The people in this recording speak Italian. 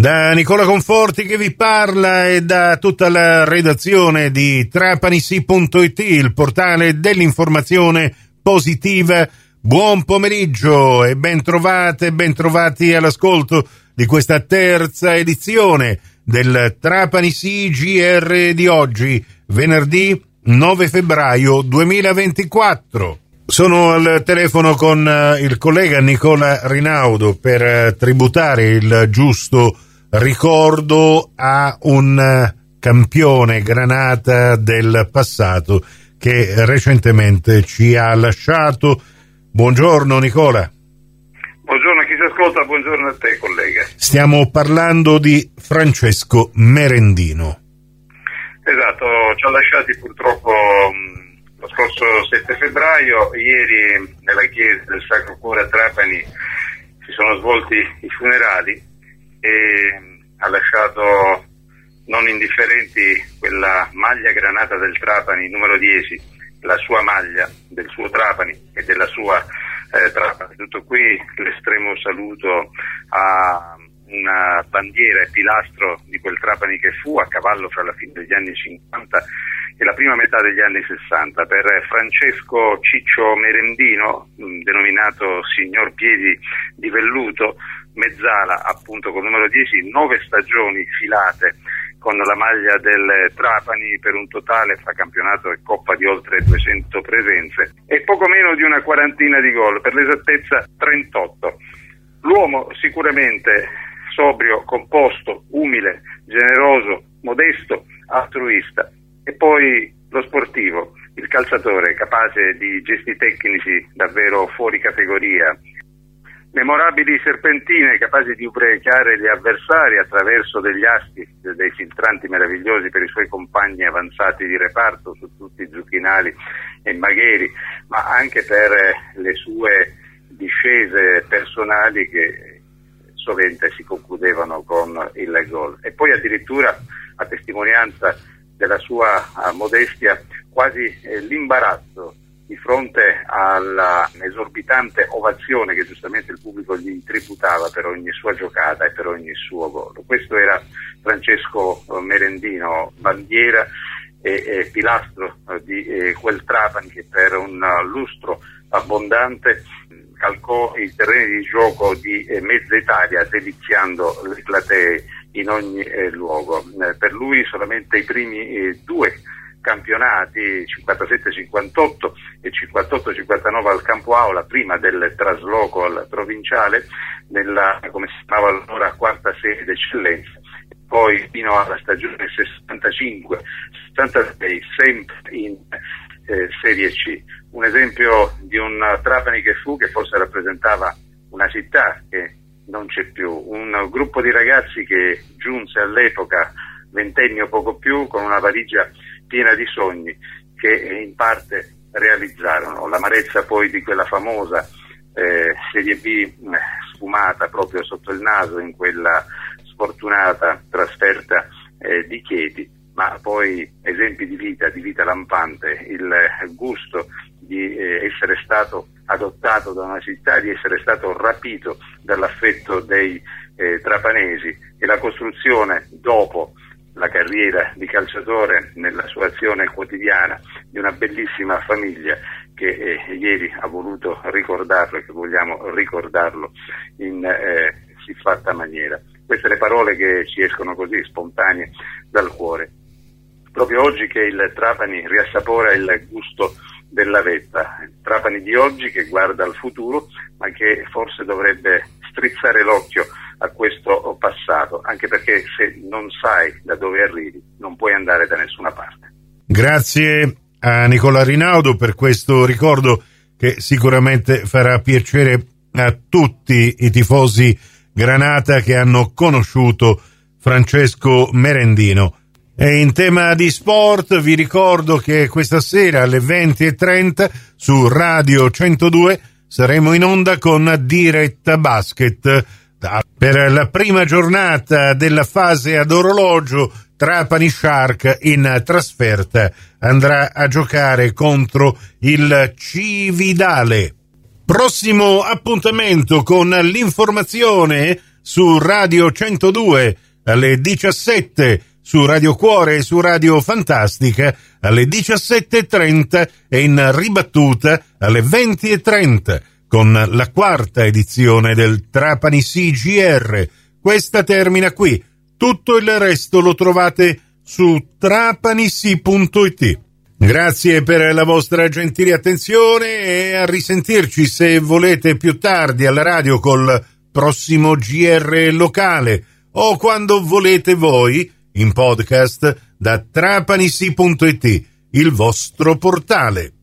Da Nicola Conforti che vi parla e da tutta la redazione di trapanisi.it, il portale dell'informazione positiva. Buon pomeriggio e ben trovate, ben trovati all'ascolto di questa terza edizione del Trapanisi GR di oggi, venerdì 9 febbraio 2024. Sono al telefono con eh, il collega Nicola Rinaudo per eh, tributare il giusto ricordo a un eh, campione granata del passato che recentemente ci ha lasciato. Buongiorno Nicola. Buongiorno a chi si ascolta, buongiorno a te collega. Stiamo parlando di Francesco Merendino. Esatto, ci ha lasciati purtroppo mm, lo scorso 7 febbraio, ieri nella chiesa del Sacro Cuore a Trapani si sono svolti i funerali e ha lasciato non indifferenti quella maglia granata del Trapani numero 10, la sua maglia del suo Trapani e della sua eh, Trapani. Tutto qui l'estremo saluto a una bandiera e pilastro di quel Trapani che fu a cavallo fra la fine degli anni 50 e la prima metà degli anni 60 per Francesco Ciccio Merendino, denominato Signor Piedi di Velluto, mezzala appunto con numero 10, nove stagioni filate con la maglia del Trapani per un totale fra campionato e coppa di oltre 200 presenze e poco meno di una quarantina di gol, per l'esattezza 38. L'uomo sicuramente sobrio, composto, umile, generoso, modesto, altruista e poi lo sportivo, il calciatore capace di gesti tecnici davvero fuori categoria, memorabili serpentine capaci di ubriacare gli avversari attraverso degli asti, dei filtranti meravigliosi per i suoi compagni avanzati di reparto su tutti i zucchinali e magheri, ma anche per le sue discese personali che sovente si concludevano con il gol. E poi addirittura a testimonianza della sua modestia quasi eh, l'imbarazzo di fronte all'esorbitante ovazione che giustamente il pubblico gli tributava per ogni sua giocata e per ogni suo gol. Questo era Francesco eh, Merendino, bandiera e, e pilastro eh, di eh, quel Trapani che per un lustro abbondante calcò i terreni di gioco di eh, mezza Italia deliziando le platee in ogni eh, luogo. Eh, per lui solamente i primi due campionati 57-58 e 58-59 al campo aula prima del trasloco al provinciale nella come si chiamava allora quarta serie d'eccellenza poi fino alla stagione 65-66 sempre in eh, Serie C. Un esempio di un Trapani che fu, che forse rappresentava una città che non c'è più, un gruppo di ragazzi che giunse all'epoca ventennio poco più con una valigia piena di sogni che in parte realizzarono. L'amarezza poi di quella famosa eh, Serie B eh, sfumata proprio sotto il naso in quella sfortunata trasferta eh, di Chieti, ma poi esempi di vita, di vita lampante, il gusto di eh, essere stato adottato da una città, di essere stato rapito dall'affetto dei eh, trapanesi e la costruzione dopo la carriera di calciatore nella sua azione quotidiana di una bellissima famiglia che eh, ieri ha voluto ricordarlo e che vogliamo ricordarlo in eh, siffatta maniera. Queste le parole che ci escono così spontanee dal cuore. Proprio oggi che il Trapani riassapora il gusto della vetta, il Trapani di oggi che guarda al futuro ma che forse dovrebbe strizzare l'occhio a questo anche perché se non sai da dove arrivi non puoi andare da nessuna parte. Grazie a Nicola Rinaudo per questo ricordo che sicuramente farà piacere a tutti i tifosi Granata che hanno conosciuto Francesco Merendino. E in tema di sport vi ricordo che questa sera alle 20.30 su Radio 102 saremo in onda con Diretta Basket per la prima giornata della fase ad orologio Trapani Shark in trasferta andrà a giocare contro il Cividale. Prossimo appuntamento con l'informazione su Radio 102 alle 17, su Radio Cuore e su Radio Fantastica alle 17.30 e in ribattuta alle 20.30 con la quarta edizione del Trapani CGR. Questa termina qui. Tutto il resto lo trovate su trapanissi.it. Grazie per la vostra gentile attenzione e a risentirci se volete più tardi alla radio col prossimo GR locale o quando volete voi in podcast da trapanissi.it, il vostro portale.